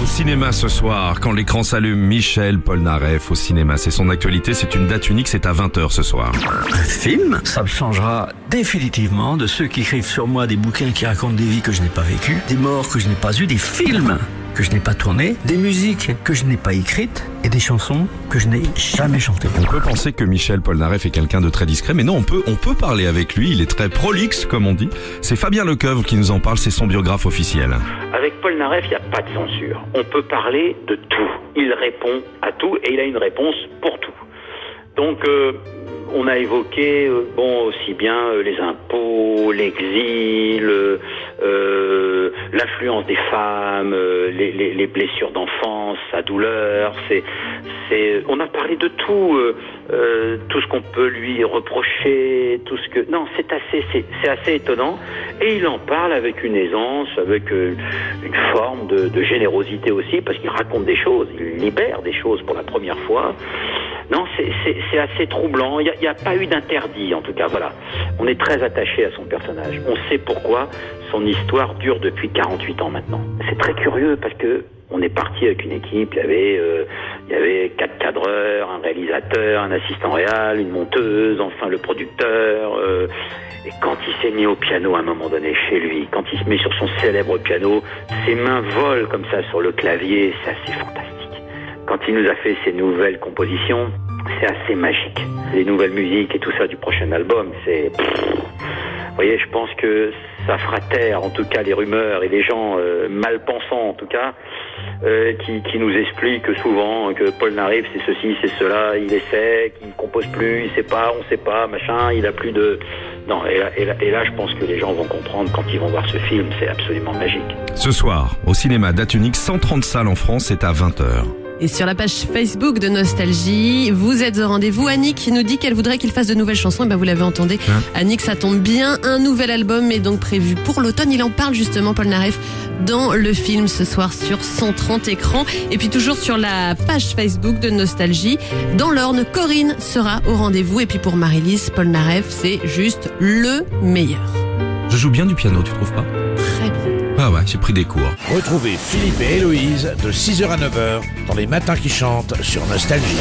Au cinéma ce soir, quand l'écran s'allume, Michel Polnareff au cinéma. C'est son actualité, c'est une date unique, c'est à 20h ce soir. film, ça me changera définitivement de ceux qui écrivent sur moi des bouquins qui racontent des vies que je n'ai pas vécues, des morts que je n'ai pas eues, des films que je n'ai pas tournés, des musiques que je n'ai pas écrites et des chansons que je n'ai jamais chantées. On peut penser que Michel Polnareff est quelqu'un de très discret, mais non, on peut, on peut parler avec lui, il est très prolixe comme on dit. C'est Fabien Lecoeuvre qui nous en parle, c'est son biographe officiel. Avec Paul Naref, il n'y a pas de censure. On peut parler de tout. Il répond à tout et il a une réponse pour tout. Donc, euh, on a évoqué, euh, bon, aussi bien euh, les impôts, l'exil, l'influence des femmes, euh, les, les- les blessures d'enfance, sa douleur. C'est, c'est, on a parlé de tout, euh, euh, tout ce qu'on peut lui reprocher, tout ce que. Non, c'est assez, c'est, c'est assez étonnant. Et il en parle avec une aisance, avec euh, une forme de, de générosité aussi, parce qu'il raconte des choses, il libère des choses pour la première fois. Non, c'est- assez troublant. Il n'y a, pas eu d'interdit, en tout cas. Voilà. On est très attaché à son personnage. On sait pourquoi son histoire dure depuis 48 ans maintenant. C'est très curieux parce que on est parti avec une équipe. Il y avait, euh, il y avait quatre cadreurs, un réalisateur, un assistant réal, une monteuse, enfin le producteur. euh, et quand il s'est mis au piano à un moment donné chez lui, quand il se met sur son célèbre piano, ses mains volent comme ça sur le clavier. C'est assez fantastique. Quand il nous a fait ses nouvelles compositions, c'est assez magique. Les nouvelles musiques et tout ça du prochain album, c'est... Vous voyez, je pense que ça fera taire, en tout cas, les rumeurs et les gens euh, mal pensants, en tout cas, euh, qui, nous expliquent souvent que Paul Narif, c'est ceci, c'est cela, il essaie, qu'il compose plus, il sait pas, on sait pas, machin, il a plus de... Non, et là, et là, je pense que les gens vont comprendre quand ils vont voir ce film, c'est absolument magique. Ce soir, au cinéma, date unique, 130 salles en France, c'est à 20h. Et sur la page Facebook de Nostalgie, vous êtes au rendez-vous. Annick nous dit qu'elle voudrait qu'il fasse de nouvelles chansons. Et ben vous l'avez entendu. Hein Annick, ça tombe bien. Un nouvel album est donc prévu pour l'automne. Il en parle justement, Paul Naref, dans le film ce soir sur 130 écrans. Et puis toujours sur la page Facebook de Nostalgie. Dans l'Orne, Corinne sera au rendez-vous. Et puis pour Marie-Lise, Paul Naref, c'est juste le meilleur. Je joue bien du piano, tu trouves pas? Ah ouais, j'ai pris des cours. Retrouvez Philippe et Héloïse de 6h à 9h dans les matins qui chantent sur Nostalgie.